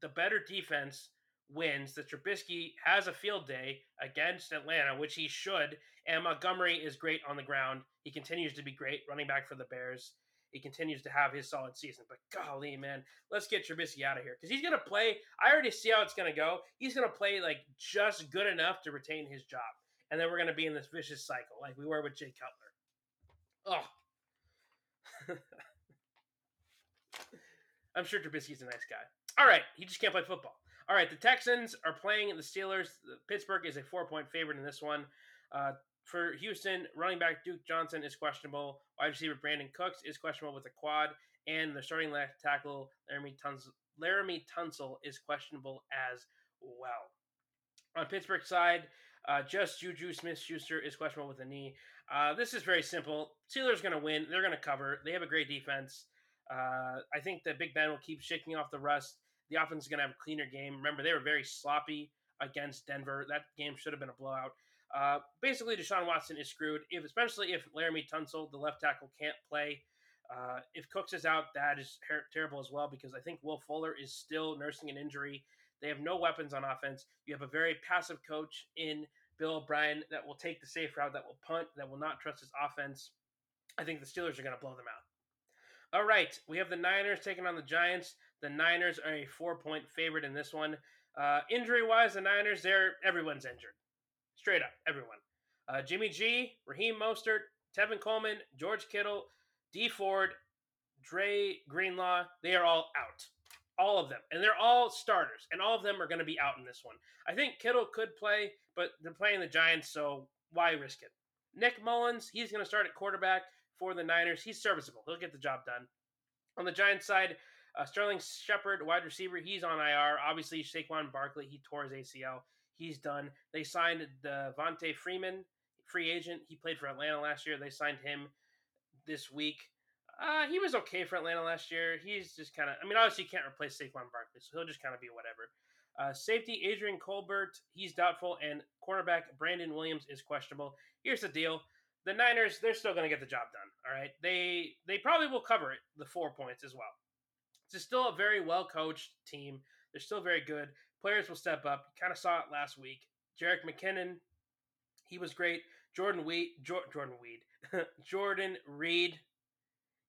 Speaker 1: the better defense wins. That Trubisky has a field day against Atlanta, which he should. And Montgomery is great on the ground. He continues to be great running back for the Bears. He continues to have his solid season. But golly, man, let's get Trubisky out of here because he's going to play. I already see how it's going to go. He's going to play like just good enough to retain his job, and then we're going to be in this vicious cycle like we were with Jay Cutler. Oh, I'm sure Trubisky's a nice guy. All right, he just can't play football. All right, the Texans are playing the Steelers. Pittsburgh is a four point favorite in this one. Uh, for Houston, running back Duke Johnson is questionable. Wide receiver Brandin Cooks is questionable with a quad, and the starting left tackle Laremy Tunsil, Laremy Tunsil is questionable as well. On Pittsburgh side, uh, just Juju Smith Schuster is questionable with a knee. Uh, this is very simple. Steelers going to win. They're going to cover. They have a great defense. Uh, I think that Big Ben will keep shaking off the rust. The offense is going to have a cleaner game. Remember, they were very sloppy against Denver. That game should have been a blowout. Uh, basically, Deshaun Watson is screwed, if especially if Laremy Tunsil, the left tackle, can't play. Uh, if Cooks is out, that is ter- terrible as well because I think Will Fuller is still nursing an injury. They have no weapons on offense. You have a very passive coach in Bill O'Brien that will take the safe route, that will punt, that will not trust his offense. I think the Steelers are going to blow them out. All right, we have the Niners taking on the Giants. The Niners are a four-point favorite in this one. Uh, injury-wise, the Niners, they're everyone's injured. Straight up, everyone. Uh, Jimmy G, Raheem Mostert, Tevin Coleman, George Kittle, Dee Ford, Dre Greenlaw, they are all out. All of them. And they're all starters. And all of them are going to be out in this one. I think Kittle could play, but they're playing the Giants, so why risk it? Nick Mullens, he's going to start at quarterback for the Niners. He's serviceable. He'll get the job done. On the Giants side, uh, Sterling Shepard, wide receiver, he's on IR. Obviously, Saquon Barkley, he tore his ACL. He's done. They signed Devonta Freeman, free agent. He played for Atlanta last year. They signed him this week. Uh, he was okay for Atlanta last year. He's just kind of, I mean, obviously you can't replace Saquon Barkley, so he'll just kind of be whatever. Uh, safety Adrian Colbert, he's doubtful, and cornerback Brandon Williams is questionable. Here's the deal: the Niners, they're still going to get the job done. All right, they they probably will cover it, the four points as well. It's still a very well coached team. They're still very good. Players will step up. You kind of saw it last week. Jerick McKinnon, he was great. Jordan Weed, Jordan Weed, Jordan Reed,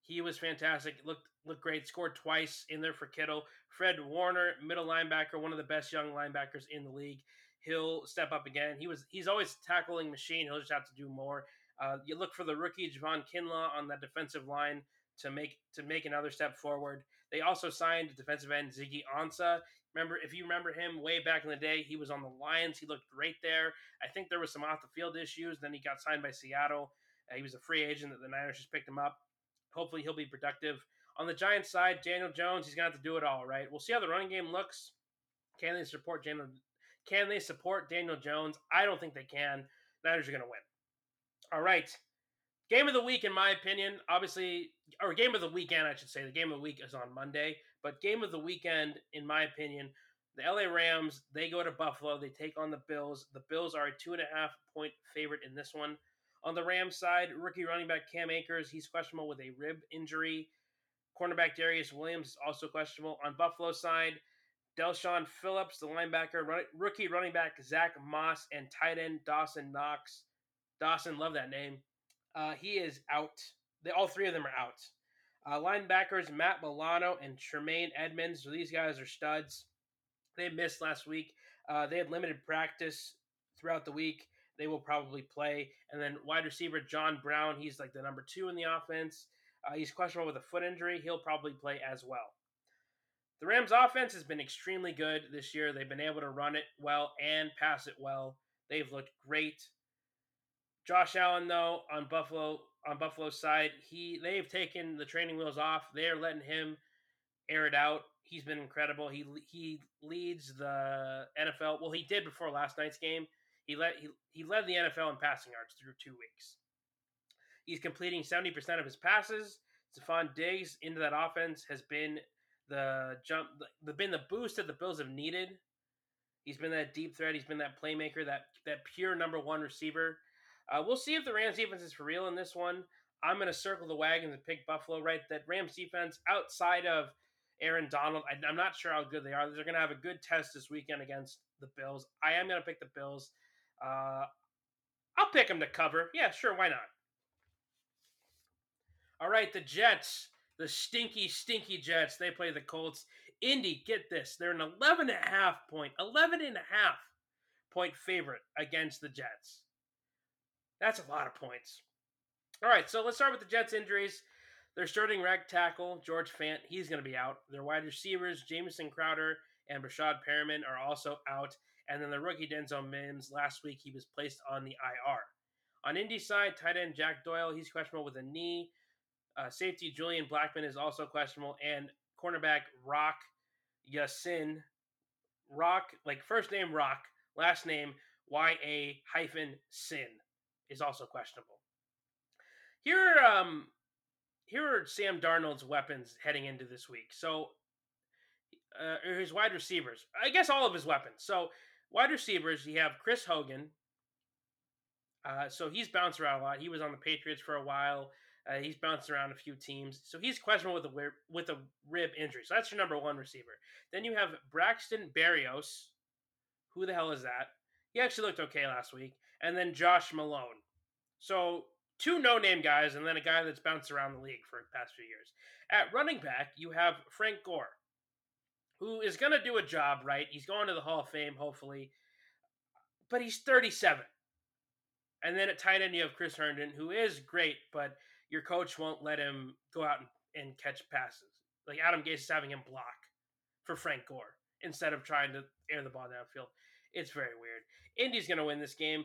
Speaker 1: he was fantastic. Looked looked great. Scored twice in there for Kittle. Fred Warner, middle linebacker, one of the best young linebackers in the league. He'll step up again. He was he's always tackling machine. He'll just have to do more. Uh, you look for the rookie Javon Kinlaw on that defensive line to make to make another step forward. They also signed defensive end Ziggy Ansah. Remember, if you remember him way back in the day, he was on the Lions. He looked great there. I think there was some off the field issues. Then he got signed by Seattle. Uh, he was a free agent that the Niners just picked him up. Hopefully, he'll be productive. On the Giants side, Daniel Jones, he's going to have to do it all, right? We'll see how the running game looks. Can they support Daniel? Can they support Daniel Jones? I don't think they can. Niners are going to win. All right. Game of the week, in my opinion, obviously, or game of the weekend, I should say. The game of the week is on Monday, but game of the weekend, in my opinion, the LA Rams, they go to Buffalo. They take on the Bills. The Bills are a two and a half point favorite in this one. On the Rams side, rookie running back Cam Akers, he's questionable with a rib injury. Cornerback Darious Williams is also questionable. On Buffalo side, Del'Shawn Phillips, the linebacker, run, rookie running back Zach Moss, and tight end Dawson Knox. Dawson, love that name. Uh, he is out. They, all three of them are out. Uh, linebackers Matt Milano and Tremaine Edmunds. So these guys are studs. They missed last week. Uh, they had limited practice throughout the week. They will probably play. And then wide receiver John Brown. He's like the number two in the offense. Uh, he's questionable with a foot injury. He'll probably play as well. The Rams' offense has been extremely good this year. They've been able to run it well and pass it well. They've looked great. Josh Allen, though, on Buffalo on Buffalo's side, he they've taken the training wheels off. They're letting him air it out. He's been incredible. He he leads the NFL. Well, he did before last night's game. He led he, he led the NFL in passing yards through two weeks. He's completing seventy percent of his passes. Stefon Diggs into that offense has been the jump, the been the boost that the Bills have needed. He's been that deep threat. He's been that playmaker, that that pure number one receiver. Uh, we'll see if the Rams defense is for real in this one. I'm going to circle the wagons and pick Buffalo. Right, that Rams defense outside of Aaron Donald, I, am not sure how good they are. They're going to have a good test this weekend against the Bills. I am going to pick the Bills. Uh, I'll pick them to cover. Yeah, sure, why not? All right, the Jets, the stinky, stinky Jets. They play the Colts. Indy, get this. They're an 11 and a half point, 11 and a half point favorite against the Jets. That's a lot of points. All right, so let's start with the Jets' injuries. Their starting right tackle, George Fant, he's going to be out. Their wide receivers, Jamison Crowder and Breshad Perriman, are also out. And then the rookie Denzel Mims, last week he was placed on the IR. On Indy side, tight end Jack Doyle, he's questionable with a knee. Uh, safety Julian Blackmon is also questionable. And cornerback Rock Ya-Sin, Rock, like first name Rock, last name Y A hyphen Sin is also questionable. Here, um, here are Sam Darnold's weapons heading into this week. So, uh, his wide receivers, I guess all of his weapons. So, wide receivers, you have Chris Hogan. Uh, so he's bounced around a lot. He was on the Patriots for a while. Uh, he's bounced around a few teams, so he's questionable with a with a rib injury. So that's your number one receiver. Then you have Braxton Berrios. Who the hell is that? He actually looked okay last week. And then Josh Malone. So two no-name guys, and then a guy that's bounced around the league for the past few years. At running back, you have Frank Gore, who is going to do a job right. He's going to the Hall of Fame, hopefully, but he's 37. And then at tight end, you have Chris Herndon, who is great, but your coach won't let him go out and, and catch passes. Like Adam Gase is having him block for Frank Gore instead of trying to air the ball downfield. It's very weird. Indy's going to win this game.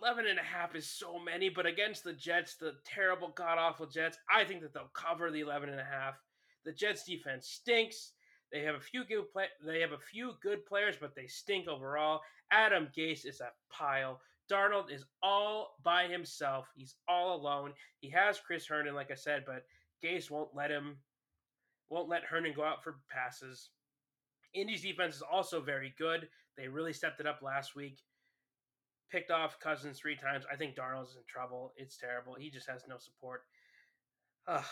Speaker 1: 11 and a half is so many, but against the Jets, the terrible, god awful Jets, I think that they'll cover the 11 and a half. The Jets defense stinks. They have a few good play- they have a few good players, but they stink overall. Adam Gase is a pile. Darnold is all by himself. He's all alone. He has Chris Herndon, like I said, but Gase won't let him won't let Herndon go out for passes. Indy's defense is also very good. They really stepped it up last week picked off Cousins three times. I think Darnold's in trouble. It's terrible. He just has no support. Ugh,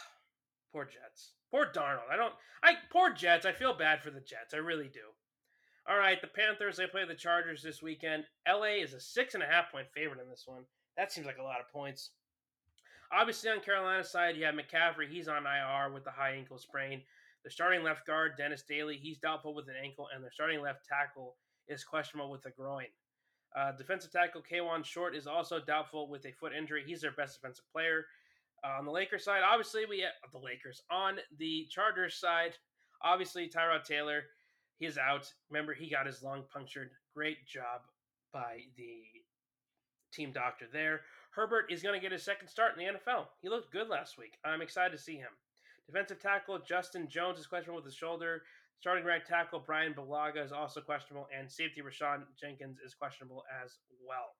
Speaker 1: poor Jets. Poor Darnold. I don't. I poor Jets. I feel bad for the Jets. I really do. All right, the Panthers. They play the Chargers this weekend. LA is a six and a half point favorite in this one. That seems like a lot of points. Obviously, on Carolina's side, you have McCaffrey. He's on IR with the high ankle sprain. The starting left guard, Dennis Daley, he's doubtful with an ankle, and their starting left tackle is questionable with a groin. Uh, defensive tackle Kawann Short is also doubtful with a foot injury. He's their best defensive player. Uh, on the Lakers side, obviously we have the Lakers. On the Chargers side, obviously Tyrod Taylor, he's out. Remember, he got his lung punctured. Great job by the team doctor there. Herbert is going to get his second start in the NFL. He looked good last week. I'm excited to see him. Defensive tackle Justin Jones is questionable with his shoulder. Starting right tackle Bryan Bulaga is also questionable, and safety Rayshawn Jenkins is questionable as well.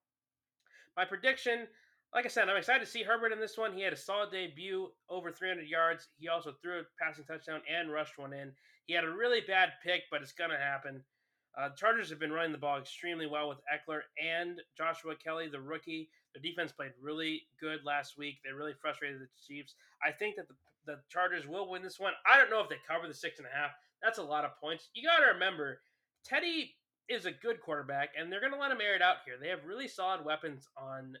Speaker 1: My prediction like I said, I'm excited to see Herbert in this one. He had a solid debut, over 300 yards. He also threw a passing touchdown and rushed one in. He had a really bad pick, but it's going to happen. Uh, Chargers have been running the ball extremely well with Ekeler and Joshua Kelley, the rookie. The defense played really good last week. They really frustrated the Chiefs. I think that the, the Chargers will win this one. I don't know if they cover the six and a half. That's a lot of points. You got to remember, Teddy is a good quarterback, and they're going to let him air it out here. They have really solid weapons on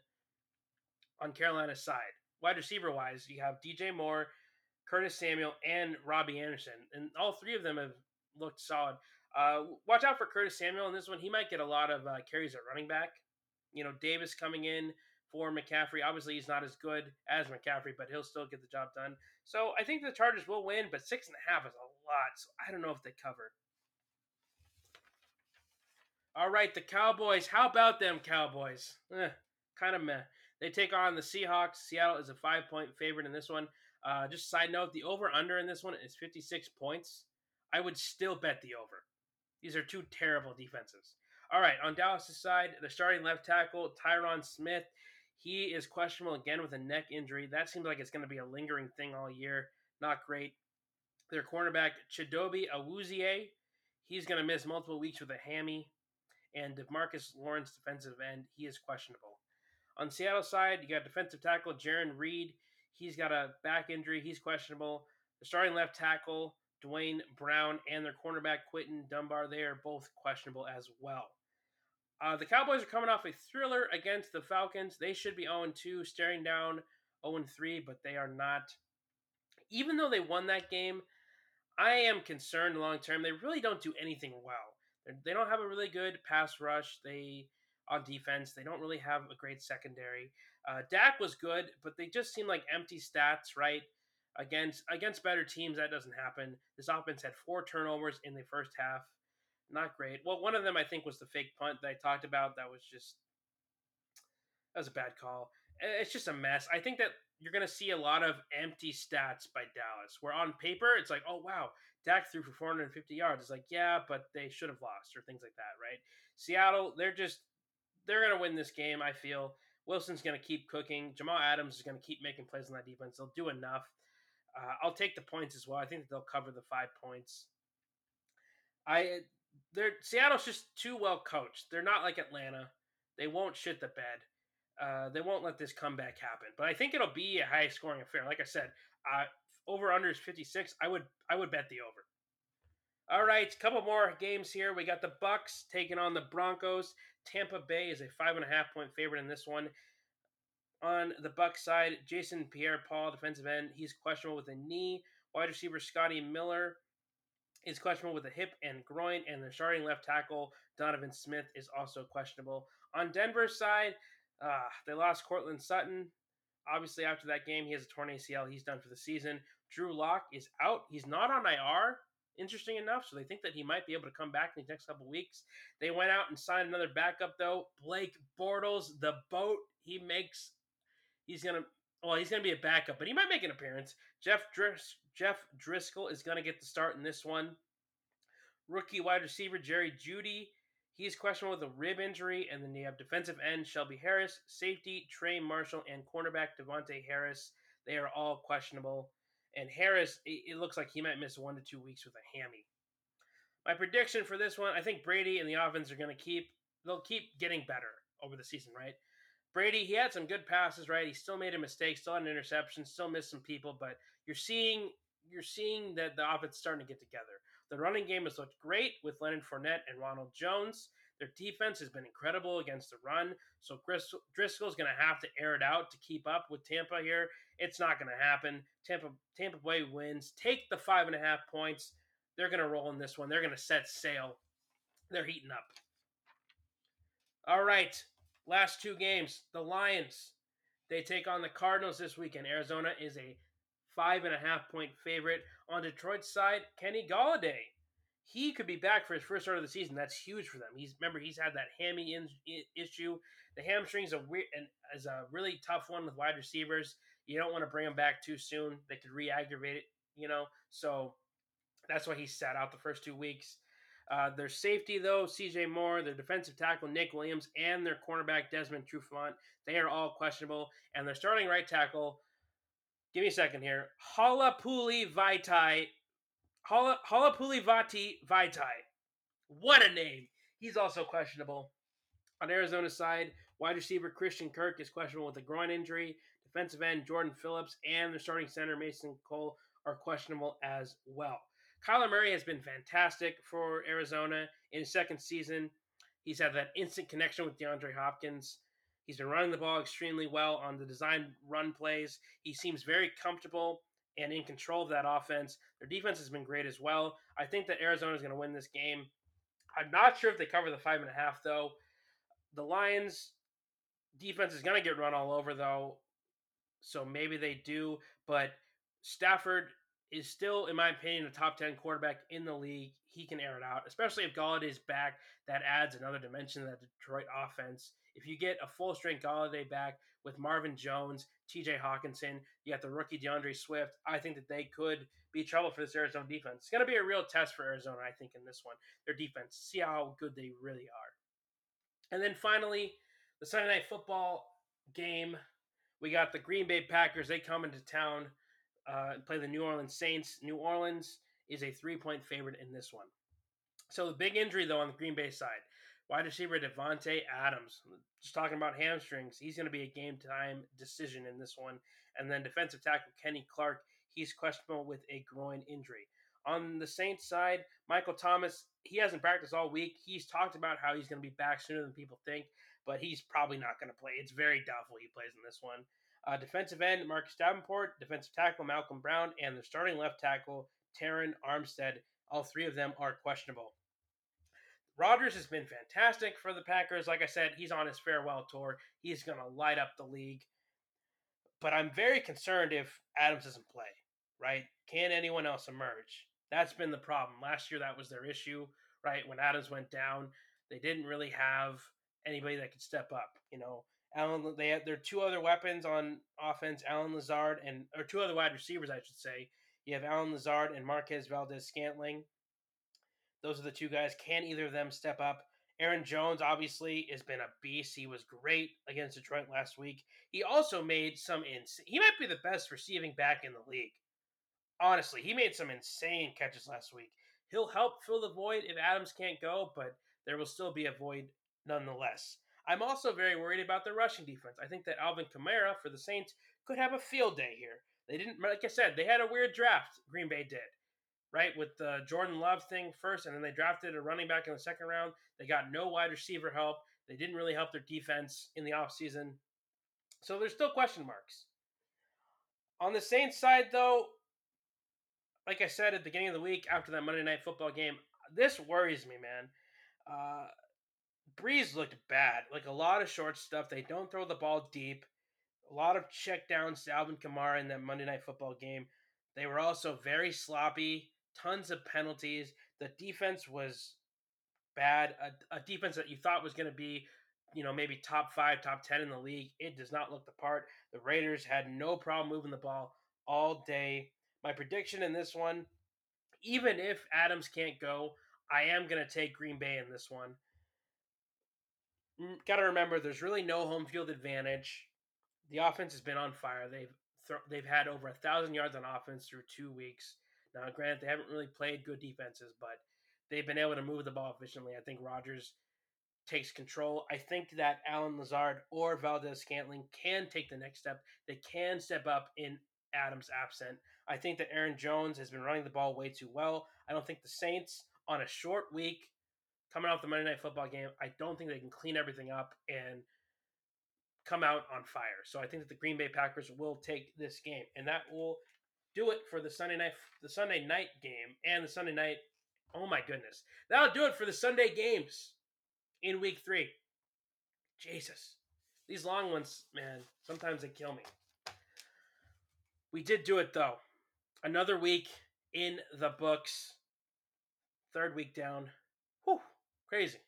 Speaker 1: on Carolina's side. Wide receiver wise, you have DJ Moore, Curtis Samuel, and Robbie Anderson, and all three of them have looked solid. Uh, watch out for Curtis Samuel in this one. He might get a lot of uh, carries at running back. You know, Davis coming in for McCaffrey. Obviously, he's not as good as McCaffrey, but he'll still get the job done. So I think the Chargers will win, but six and a half is a lot. So I don't know if they cover. All right, the Cowboys. How about them Cowboys? Eh, kind of meh. They take on the Seahawks. Seattle is a five point favorite in this one. Uh, just side note, the over under in this one is 56 points. I would still bet the over. These are two terrible defenses. All right, on Dallas' side, the starting left tackle, Tyron Smith, he is questionable again with a neck injury. That seems like it's going to be a lingering thing all year. Not great. Their cornerback, Chidobe Awuzie, he's going to miss multiple weeks with a hammy. And Demarcus Lawrence, defensive end, he is questionable. On Seattle side, you got defensive tackle Jarran Reed. He's got a back injury. He's questionable. The starting left tackle, Duane Brown, and their cornerback, Quinton Dunbar, they are both questionable as well. Uh, the Cowboys are coming off a thriller against the Falcons. They should be 0 2, staring down 0 3, but they are not. Even though they won that game, I am concerned long term. They really don't do anything well. They don't have a really good pass rush. They on defense. They don't really have a great secondary. Uh, Dak was good, but they just seem like empty stats, right? Against against better teams, that doesn't happen. This offense had four turnovers in the first half. Not great. Well, one of them I think was the fake punt that I talked about. That was just that was a bad call. It's just a mess. I think that you're going to see a lot of empty stats by Dallas. Where on paper it's like, oh wow, Dak threw for 450 yards. It's like, yeah, but they should have lost or things like that, right? Seattle, they're just they're going to win this game, I feel. Wilson's going to keep cooking. Jamal Adams is going to keep making plays on that defense. They'll do enough. Uh, I'll take the points as well. I think they'll cover the five points. I they're Seattle's just too well coached. They're not like Atlanta. They won't shit the bed. Uh, they won't let this comeback happen. But I think it'll be a high scoring affair. Like I said, uh, over under is 56. I would I would bet the over. All right, a couple more games here. We got the Bucks taking on the Broncos. Tampa Bay is a five and a half point favorite in this one. On the Bucks side, Jason Pierre-Paul, defensive end, he's questionable with a knee. Wide receiver Scotty Miller is questionable with a hip and groin, and the starting left tackle Donovan Smith is also questionable. On Denver's side, uh, they lost Courtland Sutton. Obviously, after that game, he has a torn ACL. He's done for the season. Drew Lock is out. He's not on IR, interesting enough. So they think that he might be able to come back in the next couple weeks. They went out and signed another backup though, Blake Bortles, the boat. He makes. He's gonna. Well, he's gonna be a backup, but he might make an appearance. Jeff Dris, Jeff Driskel is gonna get the start in this one. Rookie wide receiver Jerry Jeudy. He's questionable with a rib injury, and then you have defensive end Shelby Harris, safety Trey Marshall, and cornerback Davontae Harris. They are all questionable. And Harris, it, looks like he might miss one to two weeks with a hammy. My prediction for this one, I think Brady and the offense are going to keep they'll keep getting better over the season, right? Brady, he had some good passes, right? He still made a mistake, still had an interception, still missed some people, but you're seeing you're seeing that the offense starting to get together. The running game has looked great with Leonard Fournette and Ronald Jones. Their defense has been incredible against the run. So Chris Driskel's going to have to air it out to keep up with Tampa here. It's not going to happen. Tampa Tampa Bay wins. Take the five and a half points. They're going to roll in this one. They're going to set sail. They're heating up. All right. Last two games. The Lions. They take on the Cardinals this weekend. Arizona is a five and a half point favorite. On Detroit's side, Kenny Golladay he could be back for his first start of the season. That's huge for them. He's remember he's had that hammy in, issue. The hamstring's a weird and is a really tough one with wide receivers. You don't want to bring him back too soon. They could re-aggravate it, you know. So that's why he sat out the first two weeks. Uh, their safety, though, CJ Moore, their defensive tackle, Nick Williams, and their cornerback, Desmond Trufant, they are all questionable. And their starting right tackle, give me a second here, Halapuli Vaitai, Halapuli Vati Vaitai. What a name! He's also questionable. On Arizona's side, wide receiver Christian Kirk is questionable with a groin injury. Defensive end Jordan Phillips and the starting center Mason Cole are questionable as well. Kyler Murray has been fantastic for Arizona in his second season. He's had that instant connection with DeAndre Hopkins. He's been running the ball extremely well on the design run plays. He seems very comfortable and in control of that offense. Their defense has been great as well. I think that Arizona is going to win this game. I'm not sure if they cover the five and a half, though. The Lions defense is going to get run all over, though. So maybe they do. But Stafford is still, in my opinion, a top 10 quarterback in the league. He can air it out, especially if Golladay is back. That adds another dimension to that Detroit offense. If you get a full strength Golladay back with Marvin Jones, TJ Hockenson, you got the rookie D'Andre Swift, I think that they could be trouble for this Arizona defense. It's going to be a real test for Arizona, I think, in this one. Their defense, see how good they really are. And then finally, the Sunday night football game. We got the Green Bay Packers. They come into town uh, play the New Orleans Saints. New Orleans is a three point favorite in this one. So the big injury though on the Green Bay side, wide receiver Davante Adams. Just talking about hamstrings, he's going to be a game time decision in this one. And then defensive tackle Kenny Clark, he's questionable with a groin injury. On the Saints side, Michael Thomas, he hasn't practiced all week. He's talked about how he's going to be back sooner than people think, but he's probably not going to play. It's very doubtful he plays in this one. Uh, defensive end Marcus Davenport, defensive tackle Malcolm Brown, and the starting left tackle Terron Armstead. All three of them are questionable. Rodgers has been fantastic for the Packers. Like I said, he's on his farewell tour. He's going to light up the league. But I'm very concerned if Adams doesn't play, right? Can anyone else emerge? That's been the problem. Last year, that was their issue, right? When Adams went down, they didn't really have anybody that could step up. You know, Allen, they had their two other weapons on offense, Allen Lazard and or two other wide receivers, I should say. You have Allen Lazard and Marquez Valdes Scantling. Those are the two guys. Can either of them step up? Aaron Jones obviously has been a beast. He was great against Detroit last week. He also made some ins. He might be the best receiving back in the league. Honestly, he made some insane catches last week. He'll help fill the void if Adams can't go, but there will still be a void nonetheless. I'm also very worried about the rushing defense. I think that Alvin Kamara for the Saints could have a field day here. They didn't, like I said, they had a weird draft. Green Bay did, right? With the Jordan Love thing first, and then they drafted a running back in the second round. They got no wide receiver help. They didn't really help their defense in the offseason. So there's still question marks. On the Saints side, though, like I said at the beginning of the week after that Monday Night Football game, this worries me, man. Uh, Brees looked bad. Like a lot of short stuff. They don't throw the ball deep. A lot of check downs to Alvin Kamara in that Monday Night Football game. They were also very sloppy. Tons of penalties. The defense was bad. A, a defense that you thought was going to be, you know, maybe top five, top 10 in the league. It does not look the part. The Raiders had no problem moving the ball all day. My prediction in this one, even if Adams can't go, I am going to take Green Bay in this one Mm, got to remember there's really no home field advantage. The offense has been on fire. They've th- they've had over a thousand yards on offense through two weeks. Now, granted, they haven't really played good defenses, but they've been able to move the ball efficiently. I think Rodgers takes control. I think that Allen Lazard or Valdes Scantling can take the next step. They can step up in Adams' absent. I think that Aaron Jones has been running the ball way too well. I don't think the Saints on a short week coming off the Monday Night Football game, I don't think they can clean everything up and come out on fire. So I think that the Green Bay Packers will take this game, and that will do it for the Sunday night the Sunday night game and the Sunday night. Oh my goodness, that'll do it for the Sunday games in Week Three. Jesus, these long ones, man, sometimes they kill me. We did do it though. Another week in the books. Third week down. Whew. Crazy.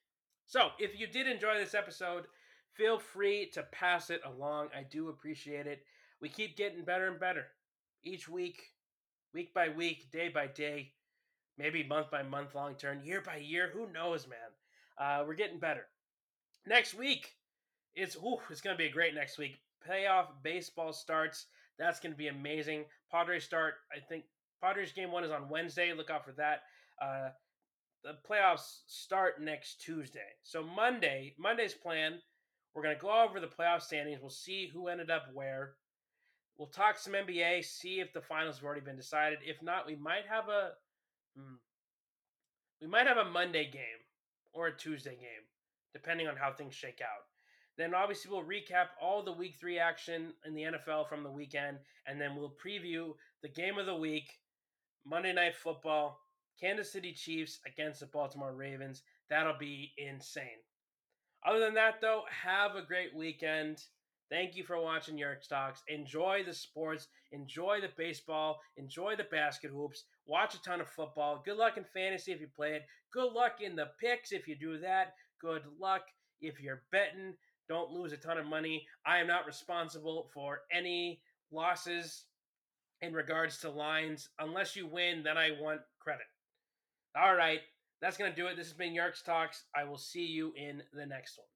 Speaker 1: So, if you did enjoy this episode, feel free to pass it along. I do appreciate it. We keep getting better and better each week, week by week, day by day. maybe month by month, long term, year by year. Who knows, man? Uh, we're getting better. Next week, it's ooh, it's gonna be a great next week. Playoff baseball starts. That's gonna be amazing. Padres start. I think Padres game one is on Wednesday. Look out for that. Uh, the playoffs start next Tuesday. So Monday, Monday's plan. We're gonna go over the playoff standings. We'll see who ended up where. We'll talk some NBA, see if the finals have already been decided. If not, we might have a hmm, we might have a Monday game or a Tuesday game, depending on how things shake out. Then obviously we'll recap all the week three action in the NFL from the weekend, and then we'll preview the game of the week, Monday Night Football, Kansas City Chiefs against the Baltimore Ravens. That'll be insane. Other than that, though, have a great weekend. Thank you for watching Yerk Talks. Enjoy the sports, enjoy the baseball, enjoy the basket hoops, watch a ton of football. Good luck in fantasy if you play it. Good luck in the picks if you do that. Good luck if you're betting. Don't lose a ton of money. I am not responsible for any losses in regards to lines. Unless you win, then I want credit. All right, that's going to do it. This has been Yerk's Talks. I will see you in the next one.